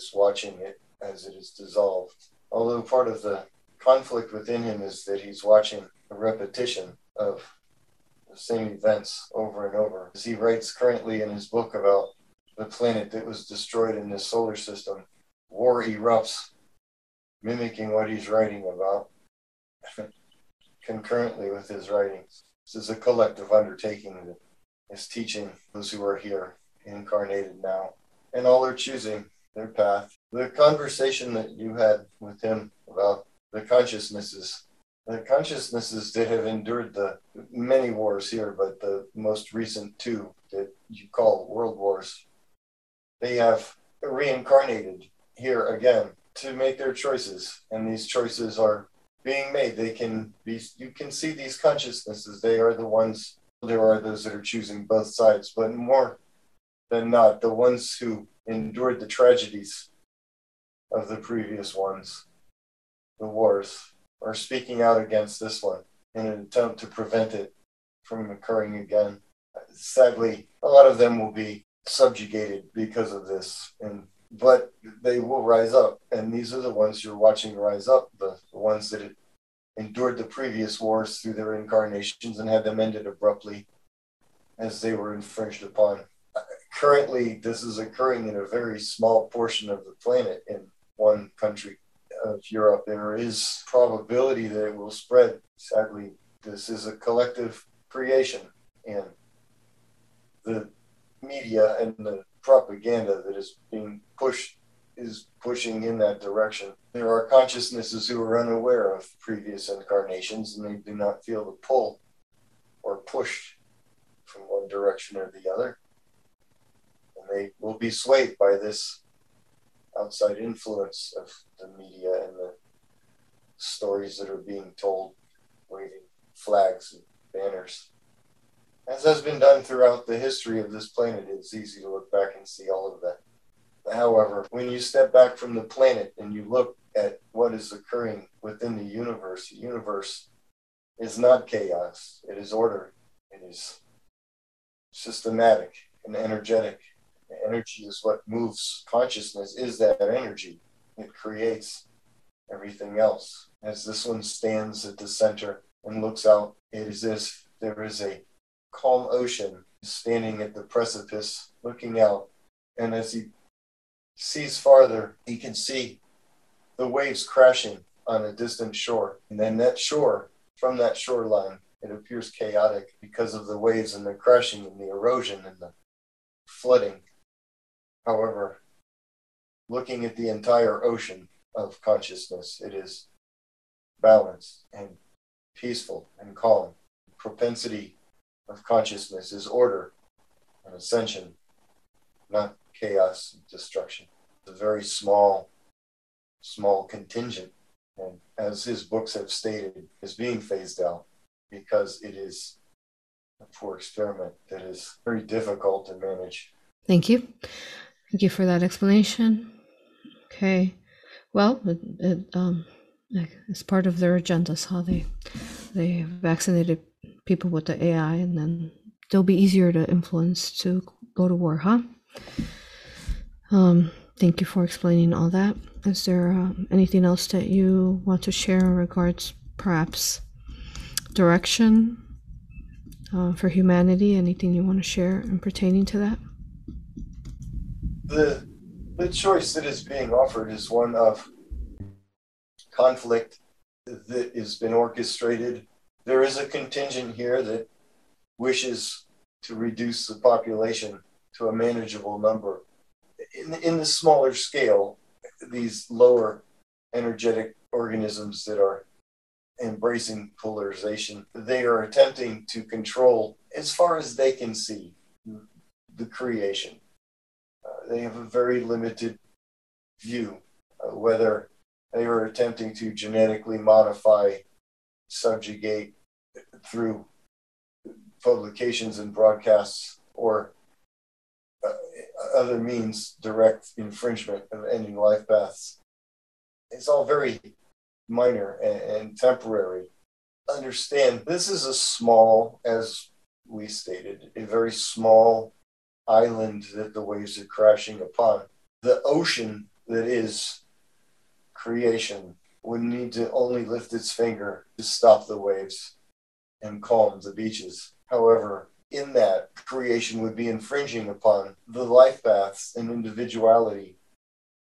is watching it as it is dissolved. Although part of the conflict within him is that he's watching a repetition of the same events over and over. As he writes currently in his book about the planet that was destroyed in this solar system, war erupts, mimicking what he's writing about concurrently with his writings. This is a collective undertaking that is teaching those who are here, incarnated now, and all are choosing their path. The conversation that you had with him about the consciousnesses, the consciousnesses that have endured the many wars here, but the most recent two that you call world wars, they have reincarnated here again to make their choices. And these choices are being made. They can be, you can see these consciousnesses. They are the ones, there are those that are choosing both sides, but more than not, the ones who endured the tragedies of the previous ones, the wars, are speaking out against this one in an attempt to prevent it from occurring again. Sadly, a lot of them will be subjugated because of this and but they will rise up. And these are the ones you're watching rise up, the, the ones that endured the previous wars through their incarnations and had them ended abruptly as they were infringed upon. Currently, this is occurring in a very small portion of the planet in one country of Europe. There is probability that it will spread. Sadly, this is a collective creation, and the media and the propaganda that is being pushed is pushing in that direction. There are consciousnesses who are unaware of previous incarnations and they do not feel the pull or push from one direction or the other. They will be swayed by this outside influence of the media and the stories that are being told, waving flags and banners as has been done throughout the history of this planet, it's easy to look back and see all of that. However, when you step back from the planet and you look at what is occurring within the universe, the universe is not chaos, it is order, it is systematic and energetic. Energy is what moves consciousness, is that energy. It creates everything else. As this one stands at the center and looks out, it is as there is a calm ocean, standing at the precipice, looking out. And as he sees farther, he can see the waves crashing on a distant shore. And then that shore, from that shoreline, it appears chaotic because of the waves and the crashing and the erosion and the flooding. However, looking at the entire ocean of consciousness, it is balanced and peaceful and calm. The propensity of consciousness is order and ascension, not chaos and destruction. It's a very small, small contingent, and as his books have stated, is being phased out because it is a poor experiment that is very difficult to manage. Thank you. Thank you for that explanation. Okay. Well, it, it, um, it's part of their agendas how they they vaccinated people with the AI, and then they'll be easier to influence to go to war, huh? Um, thank you for explaining all that. Is there uh, anything else that you want to share in regards, perhaps, direction uh, for humanity? Anything you want to share in pertaining to that? The the choice that is being offered is one of conflict that has been orchestrated there is a contingent here that wishes to reduce the population to a manageable number. In, in the smaller scale, these lower energetic organisms that are embracing polarization, they are attempting to control, as far as they can see, the creation. They have a very limited view, uh, whether they are attempting to genetically modify subjugate through publications and broadcasts or uh, other means direct infringement of ending life paths. It's all very minor and, and temporary. Understand this is a small, as we stated, a very small island that the waves are crashing upon. The ocean that is creation would need to only lift its finger to stop the waves and calm the beaches. However, in that, creation would be infringing upon the life paths and individuality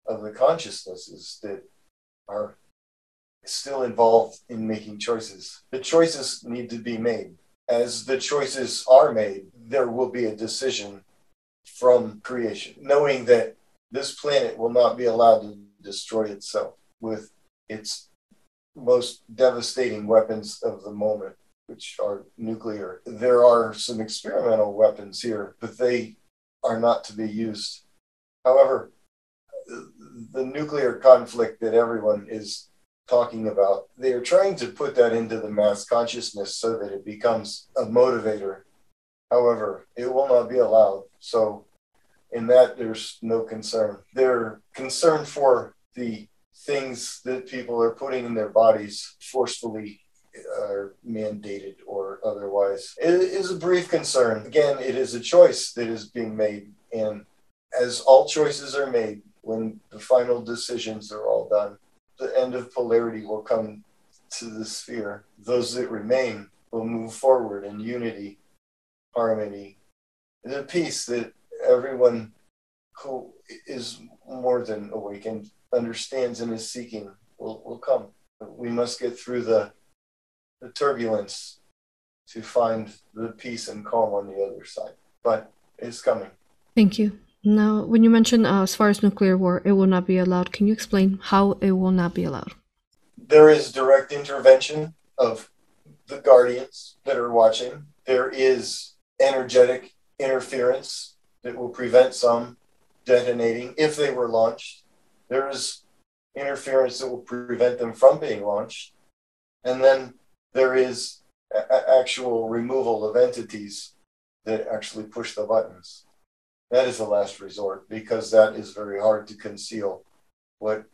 of the consciousnesses that are still involved in making choices. The choices need to be made. As the choices are made, there will be a decision from creation, knowing that this planet will not be allowed to destroy itself with its most devastating weapons of the moment, which are nuclear. There are some experimental weapons here, but they are not to be used. However, the nuclear conflict that everyone is talking about, they are trying to put that into the mass consciousness so that it becomes a motivator. However, it will not be allowed. So, in that, there's no concern. They're concerned for the things that people are putting in their bodies forcefully are mandated or otherwise. It is a brief concern. Again, it is a choice that is being made. And as all choices are made, when the final decisions are all done, the end of polarity will come to the sphere. Those that remain will move forward in unity, harmony, the peace that everyone who is more than awakened understands and is seeking will, will come. We must get through the, the turbulence to find the peace and calm on the other side. But it's coming. Thank you. Now, when you mention uh, as far as nuclear war, it will not be allowed. Can you explain how it will not be allowed? There is direct intervention of the guardians that are watching. There is energetic interference that will prevent some detonating if they were launched. There is interference that will prevent them from being launched. And then there is a- actual removal of entities that actually push the buttons that is the last resort because that is very hard to conceal what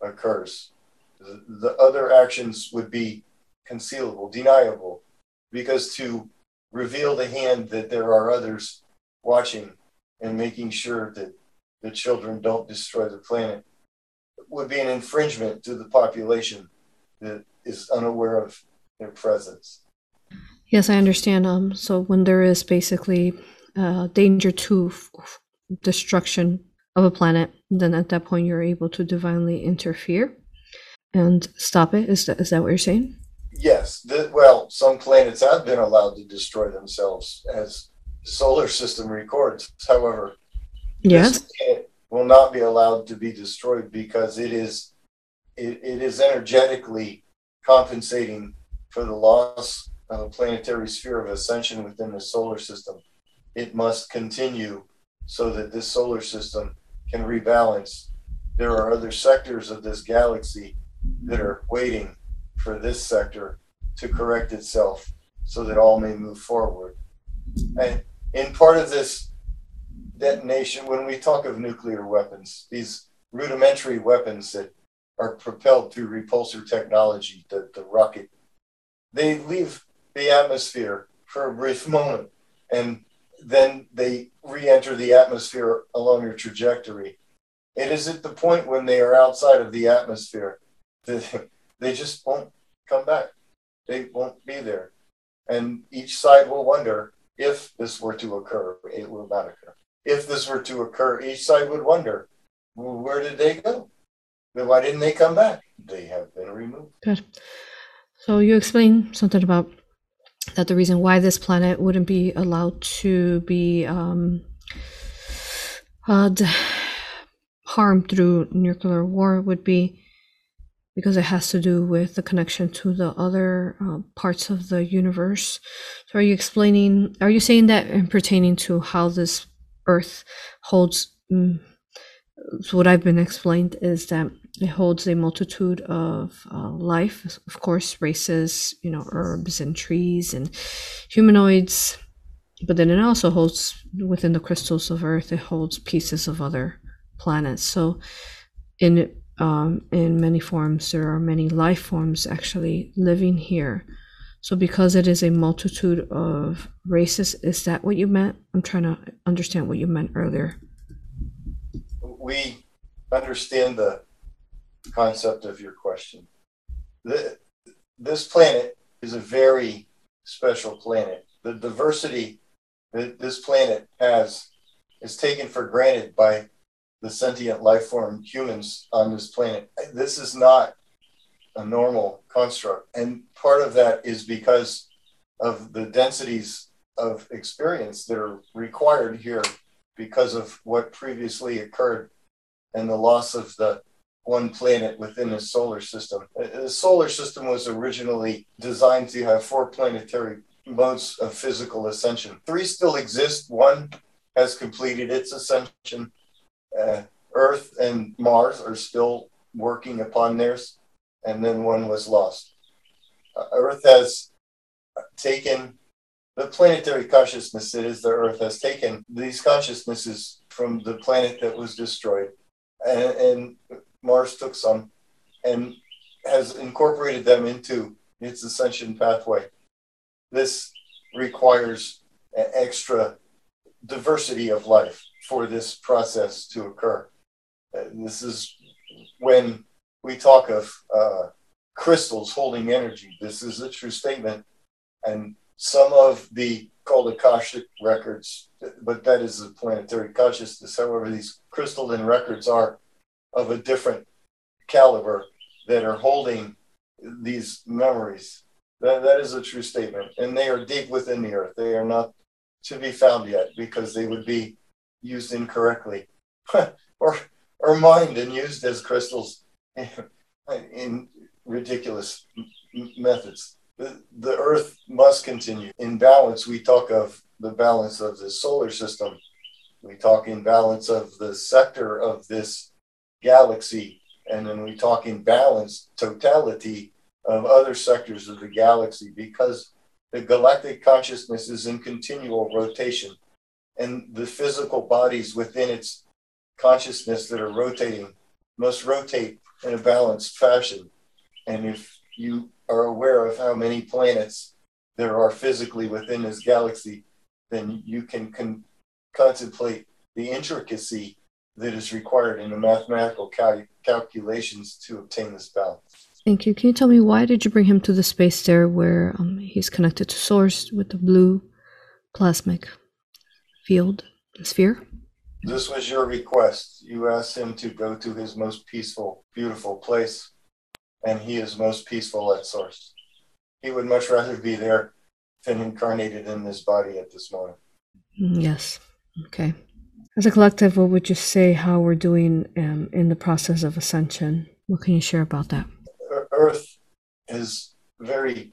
occurs. The, the other actions would be concealable, deniable, because to reveal the hand that there are others watching and making sure that the children don't destroy the planet would be an infringement to the population that is unaware of their presence. Yes, I understand. Um, so when there is basically uh, danger to f- destruction of a planet, then at that point you're able to divinely interfere and stop it. Is that is that what you're saying? Yes. The, well, some planets have been allowed to destroy themselves, as solar system records. However, yes, it will not be allowed to be destroyed because it is it, it is energetically compensating for the loss of a planetary sphere of ascension within the solar system it must continue so that this solar system can rebalance. There are other sectors of this galaxy that are waiting for this sector to correct itself so that all may move forward. And in part of this detonation, when we talk of nuclear weapons, these rudimentary weapons that are propelled through repulsor technology, the, the rocket, they leave the atmosphere for a brief moment and then they re-enter the atmosphere along a trajectory. It is at the point when they are outside of the atmosphere that they just won't come back. They won't be there. And each side will wonder if this were to occur. It will not occur. If this were to occur, each side would wonder, well, where did they go? Then why didn't they come back? They have been removed. Good. So you explained something about that the reason why this planet wouldn't be allowed to be um, uh, harmed through nuclear war would be because it has to do with the connection to the other uh, parts of the universe. So, are you explaining? Are you saying that in pertaining to how this Earth holds? So what I've been explained is that it holds a multitude of uh, life, of course, races, you know, herbs and trees and humanoids. But then it also holds within the crystals of Earth. It holds pieces of other planets. So, in um, in many forms, there are many life forms actually living here. So, because it is a multitude of races, is that what you meant? I'm trying to understand what you meant earlier. We understand the concept of your question. This planet is a very special planet. The diversity that this planet has is taken for granted by the sentient life form humans on this planet. This is not a normal construct. And part of that is because of the densities of experience that are required here because of what previously occurred and the loss of the one planet within the solar system. Uh, the solar system was originally designed to have four planetary modes of physical ascension. Three still exist. One has completed its ascension. Uh, Earth and Mars are still working upon theirs, and then one was lost. Uh, Earth has taken the planetary consciousness that is the Earth has taken these consciousnesses from the planet that was destroyed, and, and Mars took some and has incorporated them into its ascension pathway. This requires an extra diversity of life for this process to occur. Uh, this is when we talk of uh, crystals holding energy. This is a true statement. And some of the called Akashic records, but that is a planetary consciousness. However, these crystalline records are of a different caliber that are holding these memories. That, that is a true statement. And they are deep within the earth. They are not to be found yet because they would be used incorrectly or, or mined and used as crystals in ridiculous methods the, the Earth must continue. In balance, we talk of the balance of the solar system. We talk in balance of the sector of this galaxy. And then we talk in balance, totality of other sectors of the galaxy because the galactic consciousness is in continual rotation. And the physical bodies within its consciousness that are rotating must rotate in a balanced fashion. And if you are aware of how many planets there are physically within this galaxy, then you can con- contemplate the intricacy that is required in the mathematical cal- calculations to obtain this balance. Thank you. Can you tell me why did you bring him to the space there where um, he's connected to source with the blue plasmic field sphere? This was your request. You asked him to go to his most peaceful, beautiful place and he is most peaceful at source. He would much rather be there than incarnated in this body at this moment. Mm, yes. Okay. As a collective, what would you say how we're doing um, in the process of ascension? What can you share about that? Earth is very,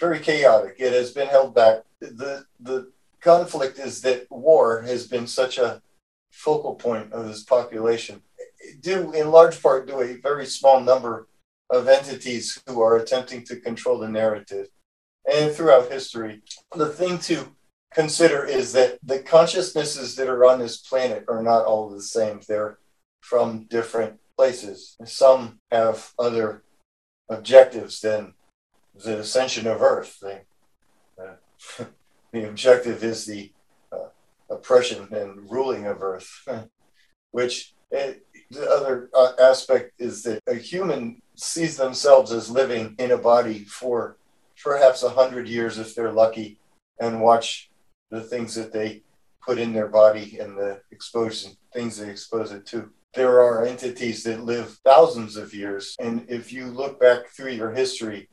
very chaotic. It has been held back. The the conflict is that war has been such a focal point of this population, due in large part to a very small number of entities who are attempting to control the narrative. And throughout history, the thing to consider is that the consciousnesses that are on this planet are not all the same. They're from different places. Some have other objectives than the ascension of Earth. They, uh, the objective is the uh, oppression and ruling of Earth, which it, the other uh, aspect is that a human sees themselves as living in a body for perhaps a hundred years if they're lucky, and watch the things that they put in their body and the exposure things they expose it to. There are entities that live thousands of years, and if you look back through your history,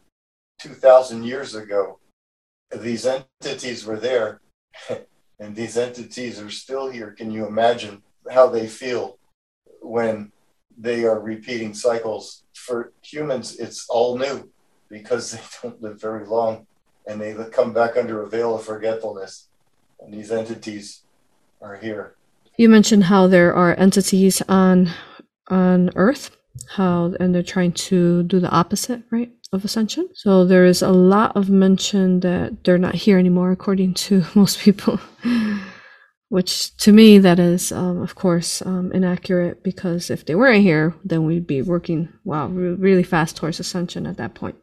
two thousand years ago, these entities were there, and these entities are still here. Can you imagine how they feel when they are repeating cycles. For humans, it's all new because they don't live very long and they come back under a veil of forgetfulness. And these entities are here. You mentioned how there are entities on on Earth, how and they're trying to do the opposite, right, of ascension. So there is a lot of mention that they're not here anymore, according to most people which to me that is um, of course um, inaccurate because if they weren't here then we'd be working wow re- really fast towards ascension at that point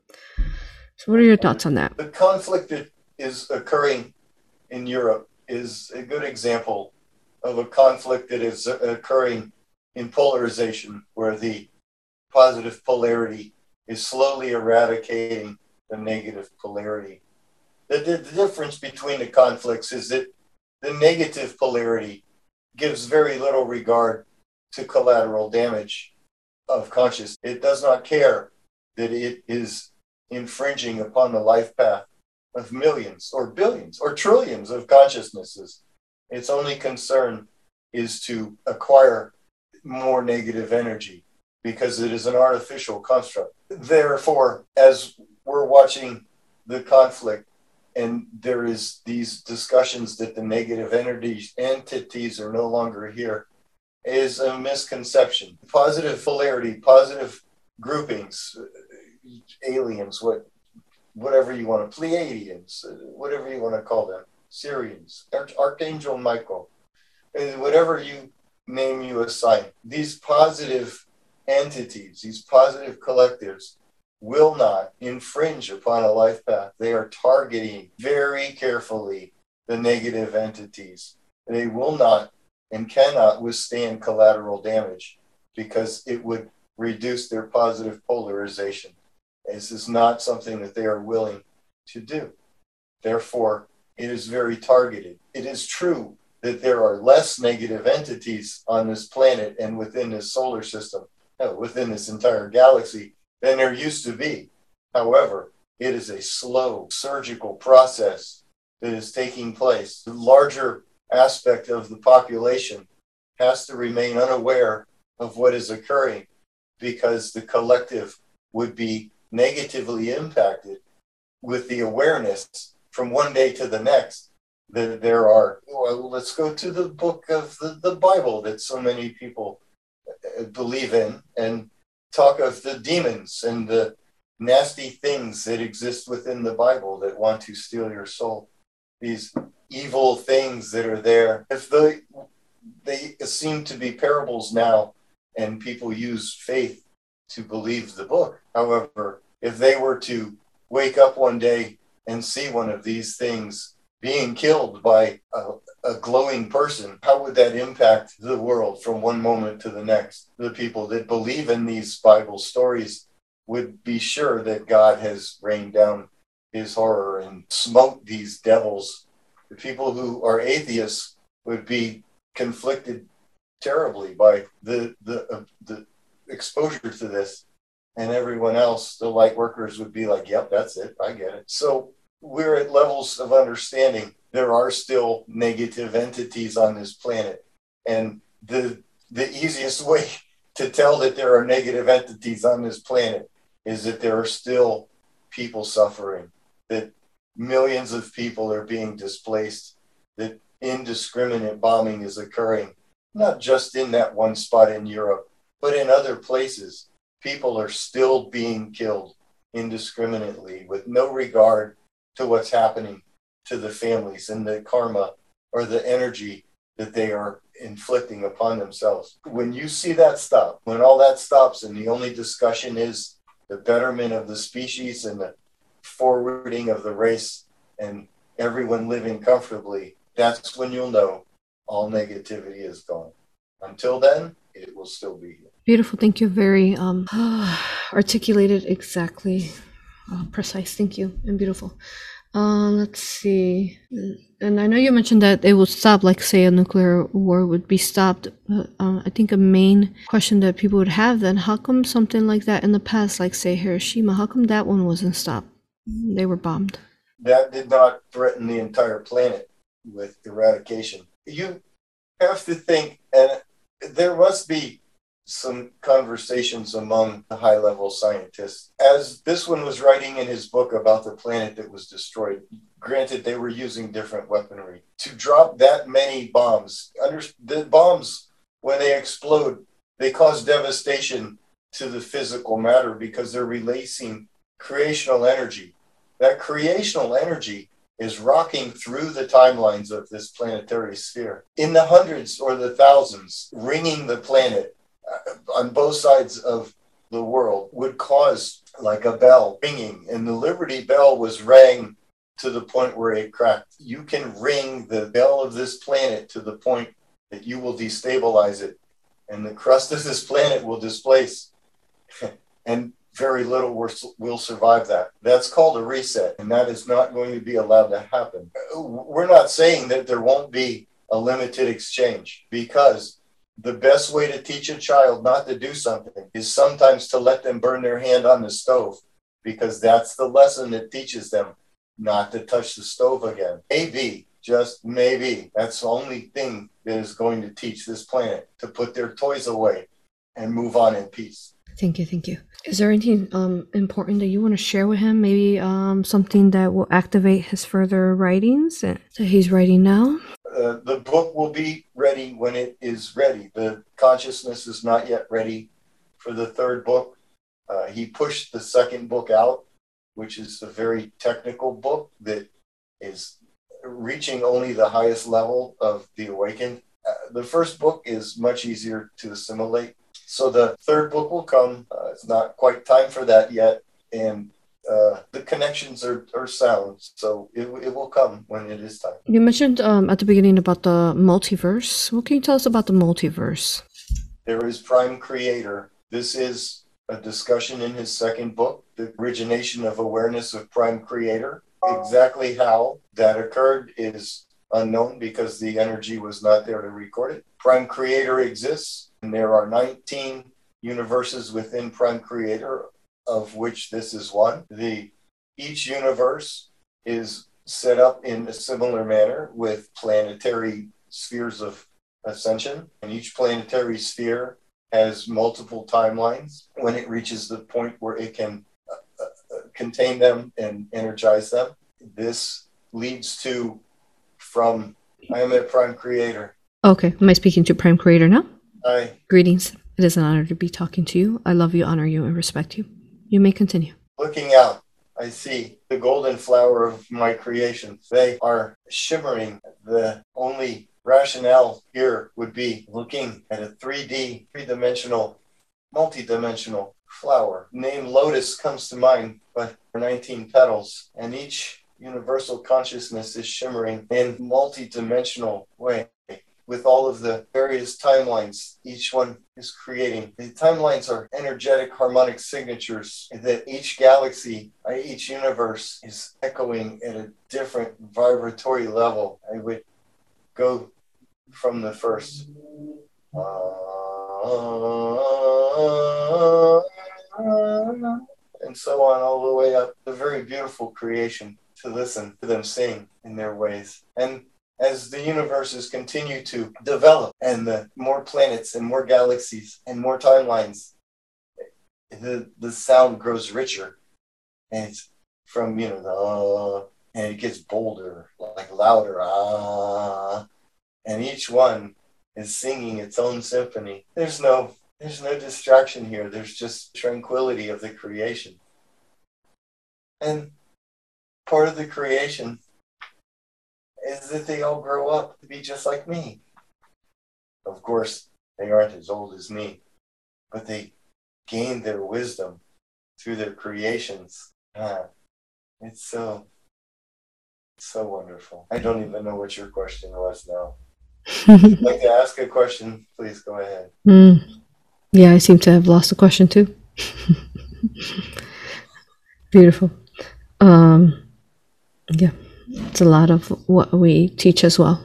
so what are your thoughts on that the conflict that is occurring in europe is a good example of a conflict that is occurring in polarization, where the positive polarity is slowly eradicating the negative polarity. The, the, the difference between the conflicts is that the negative polarity gives very little regard to collateral damage of consciousness. It does not care that it is infringing upon the life path of millions or billions or trillions of consciousnesses. Its only concern is to acquire more negative energy because it is an artificial construct. Therefore, as we're watching the conflict and there is these discussions that the negative entities entities are no longer here is a misconception. Positive polarity, positive groupings, aliens, what whatever you want to, Pleiadians, whatever you want to call them, Sirians, Archangel Michael, whatever you name you assign. These positive entities, these positive collectives, will not infringe upon a life path. They are targeting very carefully the negative entities. They will not and cannot withstand collateral damage because it would reduce their positive polarization. This is not something that they are willing to do. Therefore, it is very targeted. It is true that there are less negative entities on this planet and within this solar system, within this entire galaxy, than there used to be. However, it is a slow surgical process that is taking place. The larger aspect of the population has to remain unaware of what is occurring because the collective would be negatively impacted with the awareness from one day to the next that there are well let's go to the book of the, the bible that so many people believe in and talk of the demons and the nasty things that exist within the bible that want to steal your soul these evil things that are there if they they seem to be parables now and people use faith to believe the book. However, if they were to wake up one day and see one of these things being killed by a, a, glowing person, how would that impact the world from one moment to the next? The people that believe in these Bible stories would be sure that God has rained down his horror and smote these devils. The people who are atheists would be conflicted terribly by the the uh, the exposure to this and everyone else, the light workers would be like, yep, that's it. I get it. So we're at levels of understanding there are still negative entities on this planet. And the, the easiest way to tell that there are negative entities on this planet is that there are still people suffering, that millions of people are being displaced, that indiscriminate bombing is occurring, not just in that one spot in Europe, but in other places, people are still being killed indiscriminately with no regard to what's happening to the families and the karma or the energy that they are inflicting upon themselves. When you see that stop, when all that stops and the only discussion is the betterment of the species and the forwarding of the race and everyone living comfortably, that's when you'll know all negativity is gone. Until then, it will still be here. Beautiful. Thank you. Very um, articulated, exactly uh, precise. Thank you. And beautiful. Uh, let's see. And I know you mentioned that it would stop, like, say, a nuclear war would be stopped. Uh, I think a main question that people would have then how come something like that in the past, like, say, Hiroshima, how come that one wasn't stopped? They were bombed. That did not threaten the entire planet with eradication. You have to think, and there must be some conversations among the high level scientists. As this one was writing in his book about the planet that was destroyed, granted, they were using different weaponry. To drop that many bombs, under, the bombs, when they explode, they cause devastation to the physical matter because they're releasing creational energy. That creational energy is rocking through the timelines of this planetary sphere in the hundreds or the thousands, ringing the planet on both sides of the world would cause like a bell ringing. And the Liberty Bell was rang to the point where it cracked. You can ring the bell of this planet to the point that you will destabilize it and the crust of this planet will displace, and very little will survive that. That's called a reset, and that is not going to be allowed to happen. We're not saying that there won't be a limited exchange because the best way to teach a child not to do something is sometimes to let them burn their hand on the stove because that's the lesson that teaches them not to touch the stove again. Maybe, just maybe, that's the only thing that is going to teach this planet to put their toys away and move on in peace. Thank you, thank you. Is there anything um, important that you want to share with him? Maybe um, something that will activate his further writings that he's writing now? Uh, the book will be ready when it is ready. The consciousness is not yet ready for the third book. Uh, he pushed the second book out, which is a very technical book that is reaching only the highest level of the awakened. Uh, the first book is much easier to assimilate. So the third book will come. Uh, it's not quite time for that yet. And uh, the connections are, are sound, so it, it will come when it is time. You mentioned um, at the beginning about the multiverse. What can you tell us about the multiverse? There is Prime Creator. This is a discussion in his second book, The Origination of Awareness of Prime Creator. Exactly how that occurred is unknown because the energy was not there to record it. Prime Creator exists, and there are 19 universes within Prime Creator of which this is one. The each universe is set up in a similar manner with planetary spheres of ascension, and each planetary sphere has multiple timelines. When it reaches the point where it can uh, uh, contain them and energize them, this leads to from I am a prime creator. Okay, am I speaking to prime creator now? Hi. Greetings. It is an honor to be talking to you. I love you, honor you, and respect you. You may continue. Looking out, I see the golden flower of my creations. They are shimmering. The only rationale here would be looking at a 3D, three dimensional, multi dimensional flower. name lotus comes to mind, but 19 petals, and each universal consciousness is shimmering in multi dimensional way with all of the various timelines each one is creating. The timelines are energetic harmonic signatures that each galaxy, uh, each universe is echoing at a different vibratory level. I would go from the first. and so on all the way up. A very beautiful creation to listen to them sing in their ways. And as the universes continue to develop and the more planets and more galaxies and more timelines, the, the sound grows richer. And it's from, you know, the, uh, and it gets bolder, like louder, ah. And each one is singing its own symphony. There's no, there's no distraction here. There's just tranquility of the creation. And part of the creation is that they all grow up to be just like me. Of course, they aren't as old as me, but they gain their wisdom through their creations. Ah, it's so, so wonderful. I don't even know what your question was now. like to ask a question, please go ahead. Mm. Yeah, I seem to have lost the question too. Beautiful. Um, yeah. It's a lot of what we teach as well.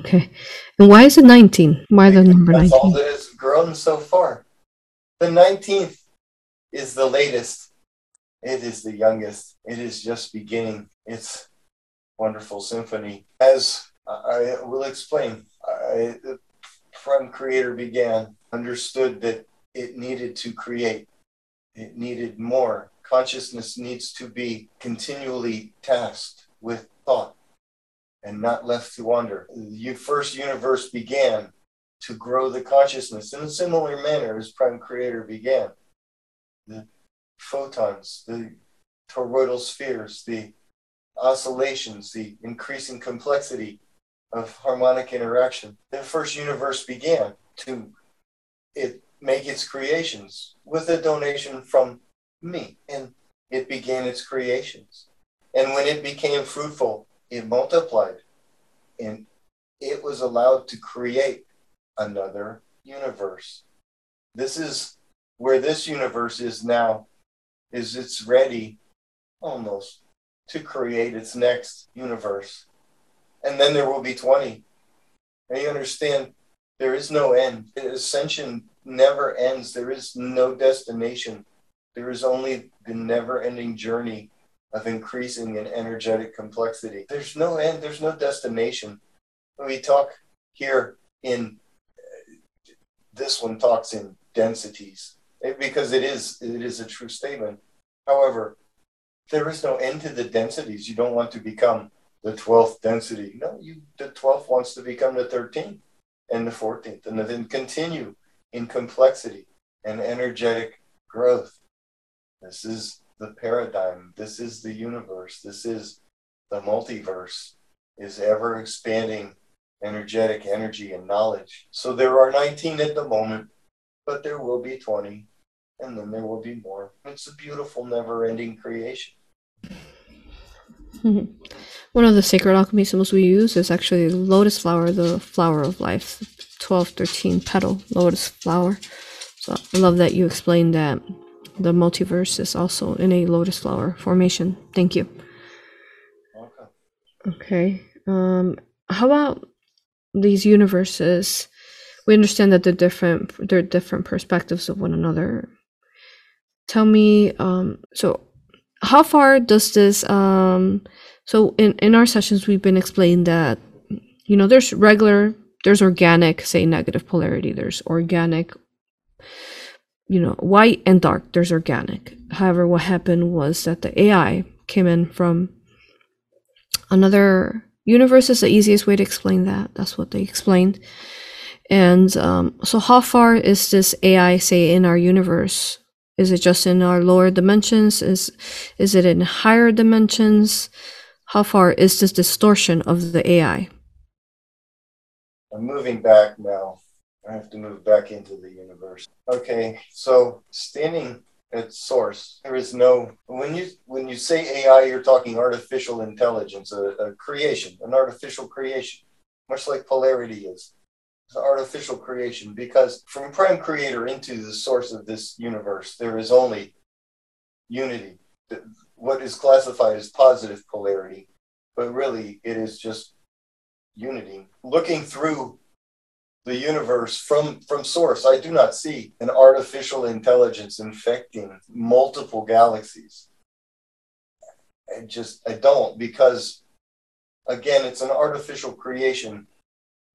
Okay. And why is it 19? Why the number That's 19? all that has grown so far. The 19th is the latest. It is the youngest. It is just beginning its wonderful symphony. As I will explain, I, Prime Creator began, understood that it needed to create, it needed more. Consciousness needs to be continually tasked with thought and not left to wander. The first universe began to grow the consciousness in a similar manner as Prime Creator began. The photons, the toroidal spheres, the oscillations, the increasing complexity of harmonic interaction. The first universe began to it make its creations with a donation from me, and it began its creations. And when it became fruitful, it multiplied and it was allowed to create another universe. This is where this universe is now, is it's ready almost to create its next universe. And then there will be 20. And you understand there is no end. Ascension never ends. There is no destination. There is only the never ending journey of increasing in energetic complexity. There's no end, there's no destination. We talk here in uh, this one talks in densities eh, because it is it is a true statement. However, there is no end to the densities. You don't want to become the 12th density. No, you the 12th wants to become the 13th and the 14th and then continue in complexity and energetic growth. This is the paradigm. This is the universe. This is the multiverse is ever expanding energetic energy and knowledge. So there are 19 at the moment, but there will be 20 and then there will be more. It's a beautiful never ending creation. One of the sacred alchemy symbols we use is actually the lotus flower, the flower of life, 12, 13 petal lotus flower. So I love that you explained that the multiverse is also in a lotus flower formation. Thank you. Okay. Um, how about these universes? We understand that they're different. They're different perspectives of one another. Tell me. Um, so, how far does this? Um, so in in our sessions, we've been explained that you know there's regular, there's organic, say negative polarity. There's organic you know, white and dark, there's organic. However, what happened was that the AI came in from another universe is the easiest way to explain that. That's what they explained. And um, so, how far is this AI, say, in our universe? Is it just in our lower dimensions? Is is it in higher dimensions? How far is this distortion of the AI? I'm moving back now I have to move back into the universe. Okay, so standing at source, there is no when you when you say AI, you're talking artificial intelligence, a, a creation, an artificial creation, much like polarity is. It's an artificial creation because from prime creator into the source of this universe, there is only unity. What is classified as positive polarity, but really it is just unity. Looking through the universe from from source. I do not see an artificial intelligence infecting multiple galaxies. I just i don't because again it's an artificial creation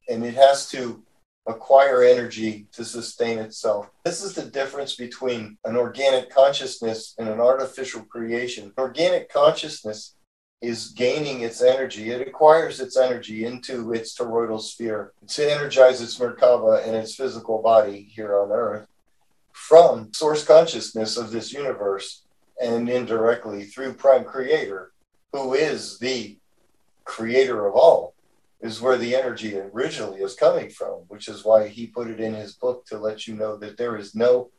and it has to acquire energy to sustain itself. This is the difference between an organic consciousness and an artificial creation. Organic consciousness is gaining its energy. It acquires its energy into its toroidal sphere to energize its Merkaba and its physical body here on Earth from source consciousness of this universe and indirectly through Prime Creator, who is the creator of all, is where the energy originally is coming from, which is why he put it in his book to let you know that there is no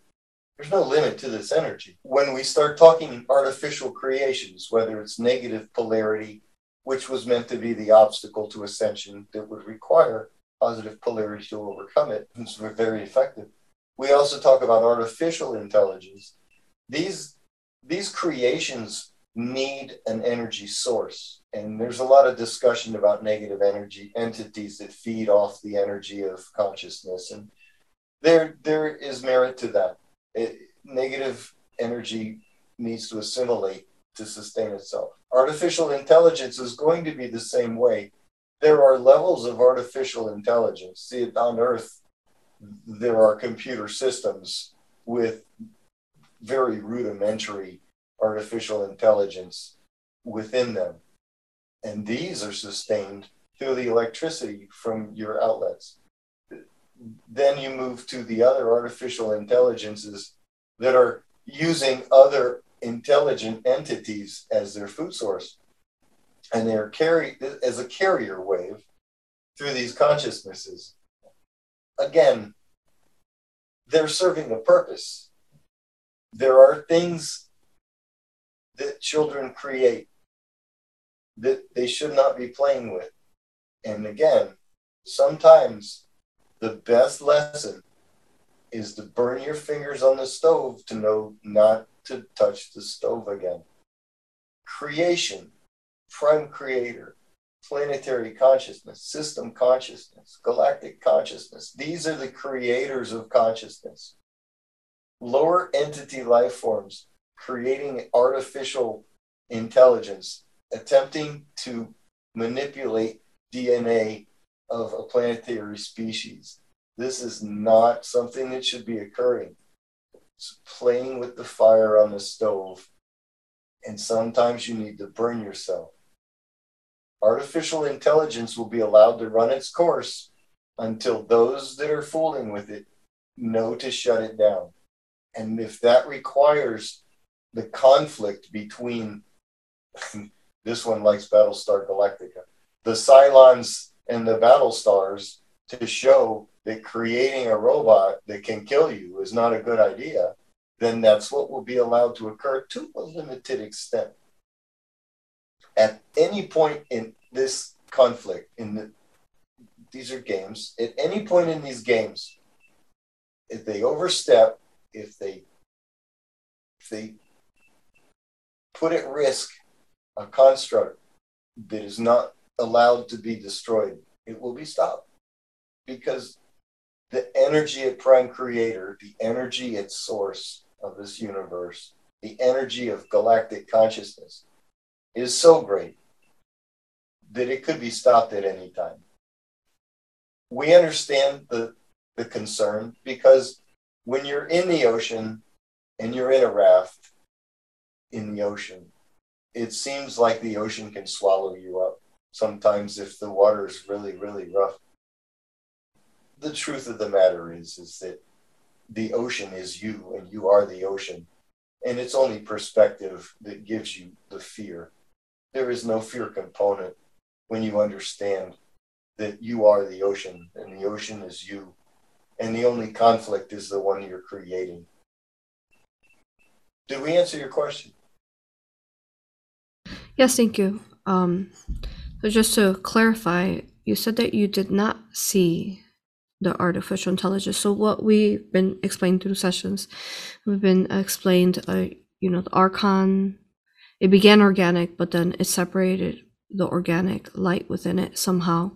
there's no limit to this energy. When we start talking artificial creations, whether it's negative polarity, which was meant to be the obstacle to ascension that would require positive polarity to overcome it, it's very effective. We also talk about artificial intelligence. These these creations need an energy source. And there's a lot of discussion about negative energy entities that feed off the energy of consciousness. And there there is merit to that it, negative energy needs to assimilate to sustain itself. Artificial intelligence is going to be the same way. There are levels of artificial intelligence. See it on Earth, there are computer systems with very rudimentary artificial intelligence within them. And these are sustained through the electricity from your outlets then you move to the other artificial intelligences that are using other intelligent entities as their food source. And they're carried as a carrier wave through these consciousnesses. Again, they're serving a purpose. There are things that children create that they should not be playing with. And again, sometimes the best lesson is to burn your fingers on the stove to know not to touch the stove again. Creation, prime creator, planetary consciousness, system consciousness, galactic consciousness. These are the creators of consciousness. Lower entity life forms creating artificial intelligence, attempting to manipulate DNA of a planetary species. This is not something that should be occurring. It's playing with the fire on the stove. And sometimes you need to burn yourself. Artificial intelligence will be allowed to run its course until those that are fooling with it know to shut it down. And if that requires the conflict between this one likes Battlestar Galactica, the Cylons and the battle stars to show that creating a robot that can kill you is not a good idea, then that's what will be allowed to occur to a limited extent. At any point in this conflict, in the, these are games, at any point in these games, if they overstep, if they if they put at risk a construct that is not allowed to be destroyed, it will be stopped. Because the energy at Prime Creator, the energy at source of this universe, the energy of galactic consciousness is so great that it could be stopped at any time. We understand the, the concern because when you're in the ocean and you're in a raft in the ocean, it seems like the ocean can swallow you up sometimes if the water is really, really rough. The truth of the matter is is that the ocean is you and you are the ocean. And it's only perspective that gives you the fear. There is no fear component when you understand that you are the ocean and the ocean is you. And the only conflict is the one you're creating. Did we answer your question? Yes thank you. Um, so just to clarify you said that you did not see the artificial intelligence. So what we've been explained through sessions, we've been explained, uh, you know, the archon. It began organic, but then it separated the organic light within it somehow,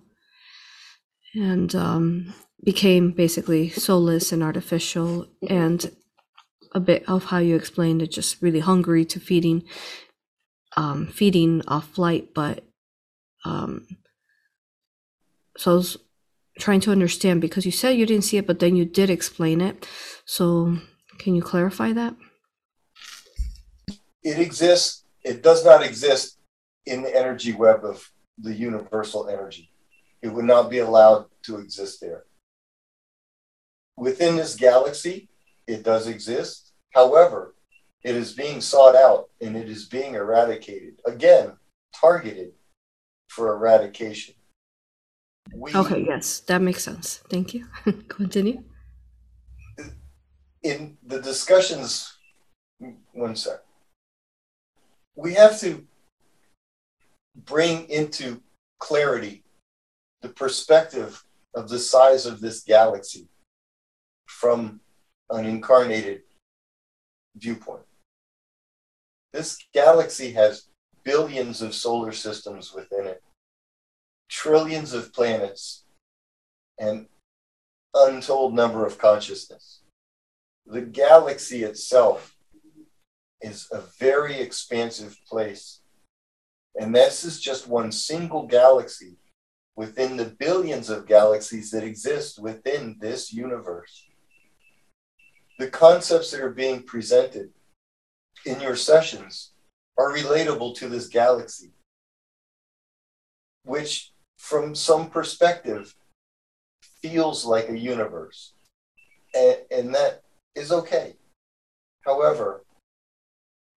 and um, became basically soulless and artificial. And a bit of how you explained it, just really hungry to feeding, um, feeding off light, but um, so I was trying to understand because you said you didn't see it, but then you did explain it. So can you clarify that? It exists. It does not exist in the energy web of the universal energy. It would not be allowed to exist there. Within this galaxy, it does exist. However, it is being sought out and it is being eradicated. Again, targeted for eradication we, okay, yes, that makes sense. Thank you. Continue. In the discussions, one sec, we have to bring into clarity the perspective of the size of this galaxy from an incarnated viewpoint. This galaxy has billions of solar systems within it trillions of planets and untold number of consciousness. The galaxy itself is a very expansive place. And this is just one single galaxy within the billions of galaxies that exist within this universe. The concepts that are being presented in your sessions are relatable to this galaxy, which from some perspective, feels like a universe. And, and that is okay. However,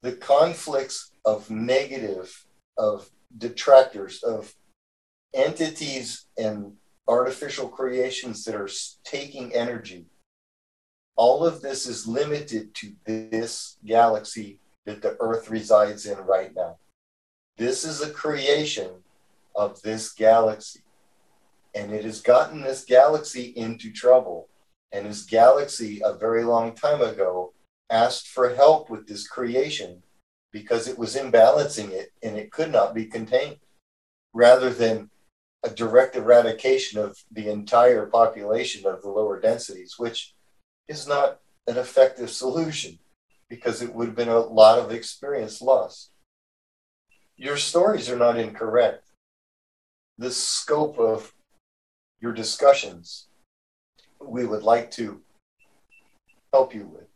the conflicts of negative, of detractors, of entities and artificial creations that are taking energy, all of this is limited to this galaxy that the Earth resides in right now. This is a creation of this galaxy. And it has gotten this galaxy into trouble. and his galaxy a very long time ago asked for help with this creation because it was imbalancing it and it could not be contained rather than a direct eradication of the entire population of the lower densities, which is not an effective solution because it would have been a lot of experience lost. Your stories are not incorrect. The scope of your discussions we would like to help you with.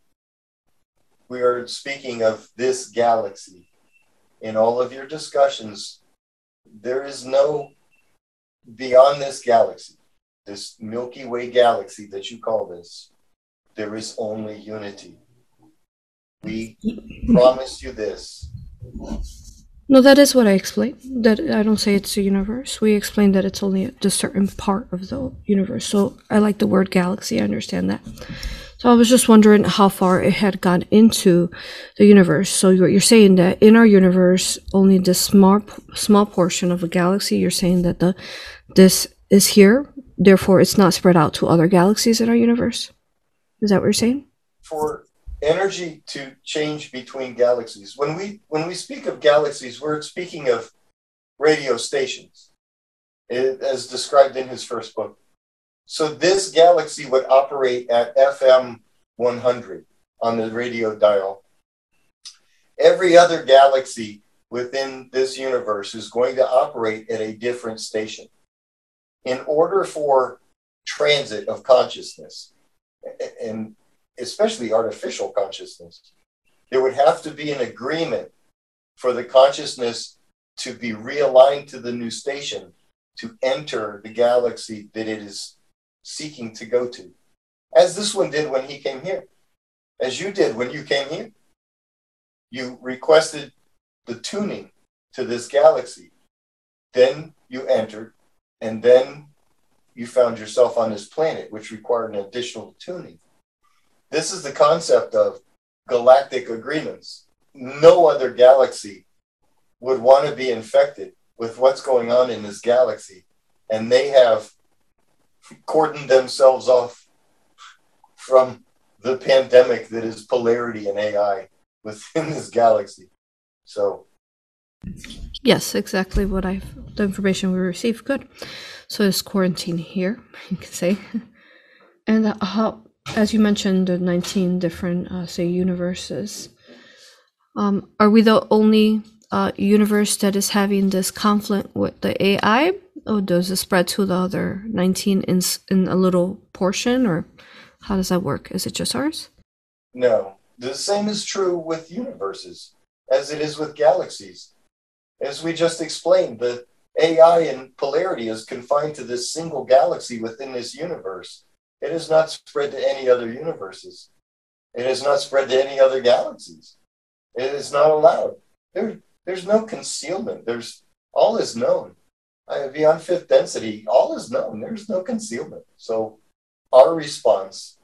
We are speaking of this galaxy. In all of your discussions, there is no beyond this galaxy, this Milky Way galaxy that you call this, there is only unity. We promise you this. No, that is what I explained. That I don't say it's a universe. We explained that it's only a certain part of the universe. So I like the word galaxy. I understand that. So I was just wondering how far it had gone into the universe. So you're, you're saying that in our universe, only this small small portion of a galaxy. You're saying that the this is here, therefore it's not spread out to other galaxies in our universe. Is that what you're saying? For energy to change between galaxies, when we when we speak of galaxies, we're speaking of radio stations, eh, as described in his first book. So this galaxy would operate at FM 100 on the radio dial. Every other galaxy within this universe is going to operate at a different station. In order for transit of consciousness, and especially artificial consciousness, there would have to be an agreement for the consciousness to be realigned to the new station to enter the galaxy that it is seeking to go to, as this one did when he came here, as you did when you came here. You requested the tuning to this galaxy. Then you entered, and then you found yourself on this planet, which required an additional tuning. This is the concept of galactic agreements. No other galaxy would want to be infected with what's going on in this galaxy. And they have cordoned themselves off from the pandemic that is polarity and AI within this galaxy. So, yes, exactly what I've the information we received. Good. So it's quarantine here, you can say, and uh, how, as you mentioned, the nineteen different uh, say universes. Um, are we the only uh, universe that is having this conflict with the AI, or does it spread to the other 19 in, in a little portion, or how does that work? Is it just ours? No. The same is true with universes as it is with galaxies. As we just explained, the AI and polarity is confined to this single galaxy within this universe. It is not spread to any other universes. It is not spread to any other galaxies. It is not allowed. There, there's no concealment. There's all is known. I, beyond fifth density, all is known. There's no concealment. So our response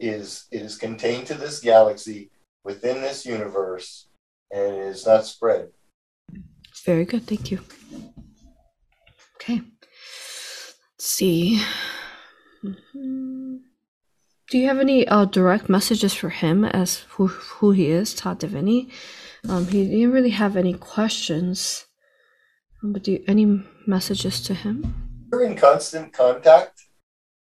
is it is contained to this galaxy within this universe and it is not spread. Very good. Thank you. Okay. Let's see. Mm-hmm. Do you have any uh, direct messages for him as who, who he is, Todd Deviney? Um, he didn't really have any questions, um, but do you, any messages to him? We're in constant contact.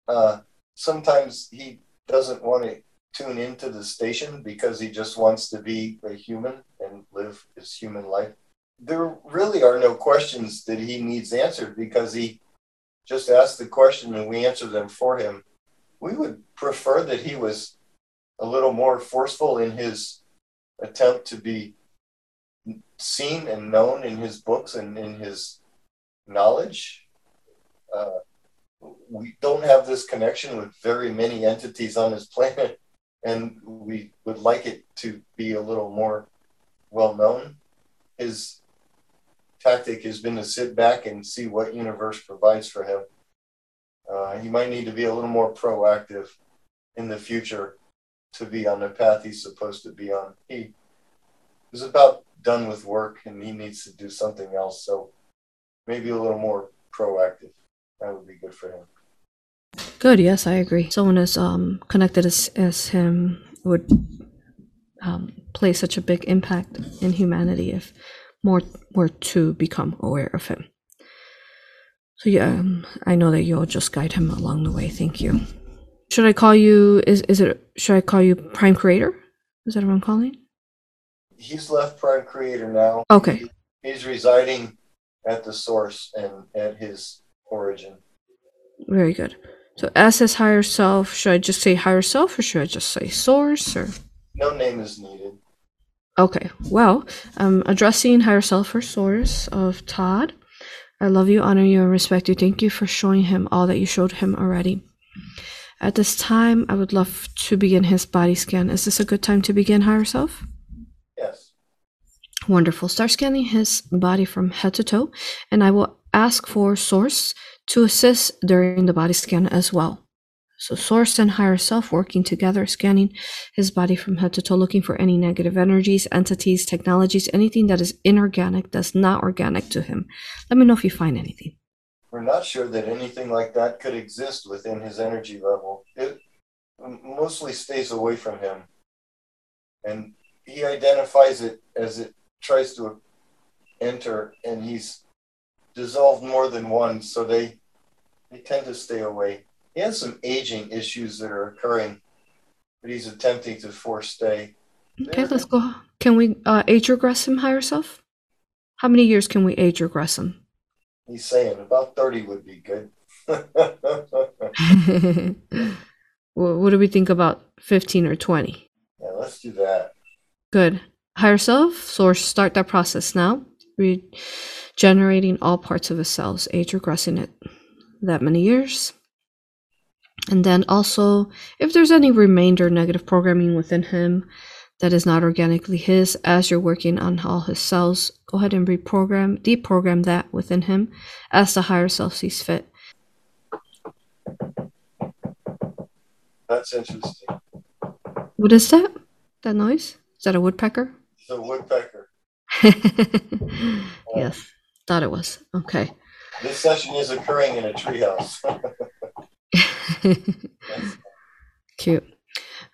Uh, sometimes he doesn't want to tune into the station because he just wants to be a human and live his human life. There really are no questions that he needs answered because he just asked the question and we answer them for him. We would prefer that he was a little more forceful in his attempt to be seen and known in his books and in his knowledge. Uh, we don't have this connection with very many entities on this planet, and we would like it to be a little more well known. His tactic has been to sit back and see what universe provides for him. Uh, he might need to be a little more proactive in the future to be on the path he's supposed to be on. He is about done with work and he needs to do something else. So maybe a little more proactive. That would be good for him. Good. Yes, I agree. Someone as um, connected as, as him would um, play such a big impact in humanity if more were to become aware of him. So yeah, um, I know that you'll just guide him along the way. Thank you. Should I call you? Is is it? Should I call you Prime Creator? Is that what I'm calling? He's left Prime Creator now. Okay. He's residing at the source and at his origin. Very good. So as his higher self, should I just say higher self or should I just say source or? No name is needed. Okay. Well, I'm addressing higher self or source of Todd. I love you, honor you, and respect you. Thank you for showing him all that you showed him already. At this time, I would love to begin his body scan. Is this a good time to begin, higher self? Yes. Wonderful. Start scanning his body from head to toe, and I will ask for source to assist during the body scan as well. So, source and higher self working together, scanning his body from head to toe, looking for any negative energies, entities, technologies, anything that is inorganic, that's not organic to him. Let me know if you find anything. We're not sure that anything like that could exist within his energy level. It mostly stays away from him. And he identifies it as it tries to enter, and he's dissolved more than once, so they they tend to stay away. He has some aging issues that are occurring, but he's attempting to force stay. Okay, let's go. Can we uh, age regress him higher self? How many years can we age regress him? He's saying about 30 would be good. what do we think about 15 or 20? Yeah, let's do that. Good. Higher self, source, start that process now. Regenerating all parts of the cells, age regressing it that many years. And then also, if there's any remainder negative programming within him that is not organically his, as you're working on all his cells, go ahead and reprogram, deprogram that within him as the higher self sees fit. That's interesting. What is that? That noise? Is that a woodpecker? It's a woodpecker. yes, thought it was. Okay. This session is occurring in a treehouse. Cute.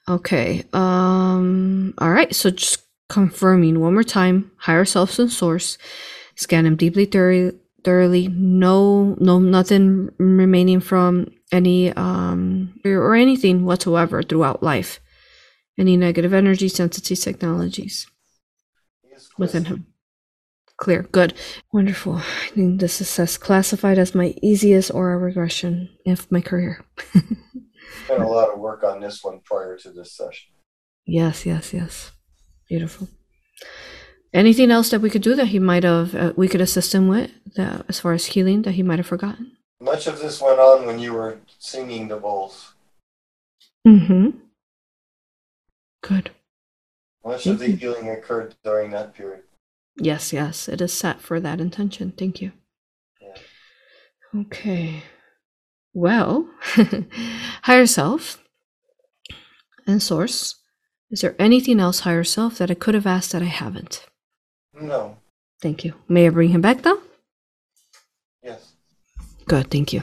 Okay. Um. All right. So just confirming one more time: higher self and source. Scan them deeply, thoroughly. Thoroughly. No. No. Nothing remaining from any um or anything whatsoever throughout life. Any negative energy, sensitive technologies within him. Clear. Good. Wonderful. I think this is classified as my easiest aura regression of my career. Spent a lot of work on this one prior to this session. Yes, yes, yes. Beautiful. Anything else that we could do that he might have, uh, we could assist him with, that, as far as healing, that he might have forgotten? Much of this went on when you were singing the bowls. Mm-hmm. Good. Much Thank of the you. healing occurred during that period. Yes, yes, it is set for that intention. Thank you. Yeah. Okay. Well, higher self and source. Is there anything else, higher self, that I could have asked that I haven't? No. Thank you. May I bring him back though? Yes. Good, thank you.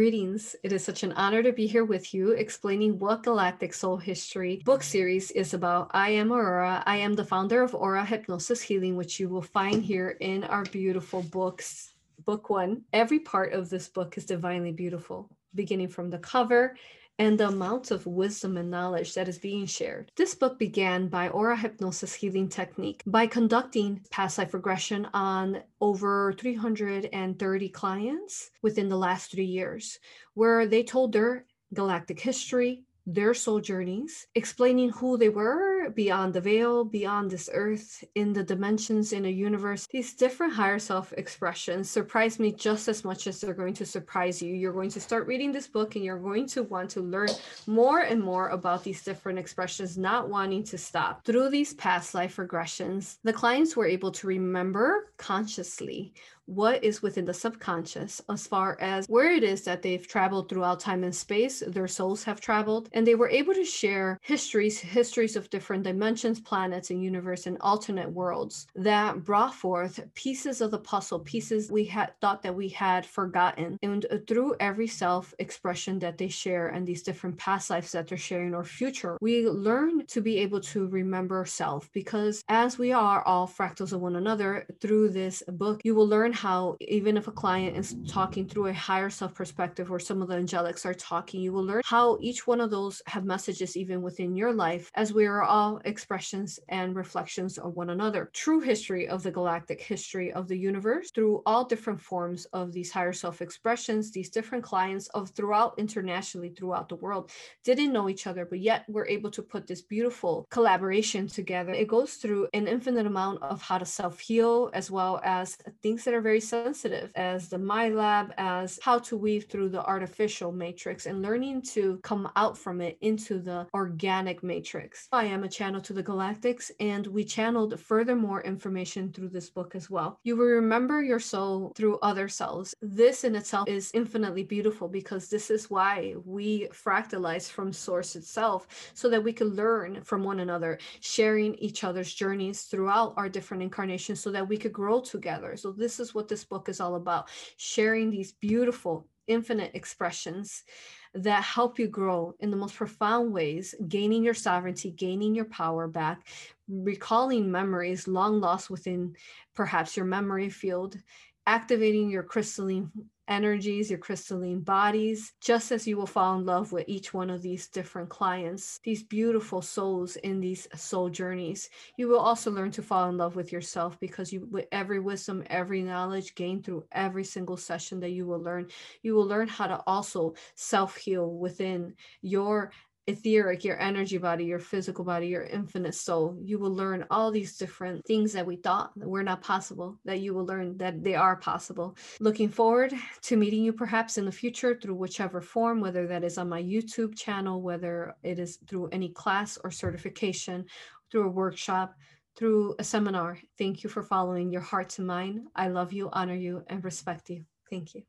Greetings. It is such an honor to be here with you explaining what Galactic Soul History book series is about. I am Aurora. I am the founder of Aura Hypnosis Healing, which you will find here in our beautiful books. Book one. Every part of this book is divinely beautiful, beginning from the cover and the amount of wisdom and knowledge that is being shared. This book began by Aura Hypnosis Healing Technique by conducting past life regression on over 330 clients within the last three years, where they told their galactic history, their soul journeys, explaining who they were beyond the veil, beyond this earth, in the dimensions, in a universe. These different higher self expressions surprise me just as much as they're going to surprise you. You're going to start reading this book and you're going to want to learn more and more about these different expressions, not wanting to stop. Through these past life regressions, the clients were able to remember consciously what is within the subconscious as far as where it is that they've traveled throughout time and space, their souls have traveled, and they were able to share histories, histories of different dimensions, planets, and universe and alternate worlds that brought forth pieces of the puzzle, pieces we had thought that we had forgotten. And through every self expression that they share and these different past lives that they're sharing or future, we learn to be able to remember self because as we are all fractals of one another through this book, you will learn how even if a client is talking through a higher self perspective or some of the angelics are talking, you will learn how each one of those have messages even within your life as we are all expressions and reflections of one another. True history of the galactic history of the universe through all different forms of these higher self expressions, these different clients of throughout internationally throughout the world didn't know each other, but yet we're able to put this beautiful collaboration together. It goes through an infinite amount of how to self heal as well as things that are very sensitive, as the MILAB, as how to weave through the artificial matrix and learning to come out from it into the organic matrix. I am a channel to the galactics, and we channeled furthermore information through this book as well. You will remember your soul through other cells. This in itself is infinitely beautiful because this is why we fractalize from source itself so that we can learn from one another, sharing each other's journeys throughout our different incarnations so that we could grow together. So, this is what this book is all about sharing these beautiful, infinite expressions that help you grow in the most profound ways, gaining your sovereignty, gaining your power back, recalling memories long lost within perhaps your memory field, activating your crystalline energies, your crystalline bodies, just as you will fall in love with each one of these different clients, these beautiful souls in these soul journeys. You will also learn to fall in love with yourself because you, with every wisdom, every knowledge gained through every single session that you will learn, you will learn how to also self heal within your etheric, your energy body, your physical body, your infinite soul. You will learn all these different things that we thought were not possible, that you will learn that they are possible. Looking forward to meeting you perhaps in the future through whichever form, whether that is on my YouTube channel, whether it is through any class or certification, through a workshop, through a seminar. Thank you for following your heart to mine. I love you, honor you, and respect you. Thank you.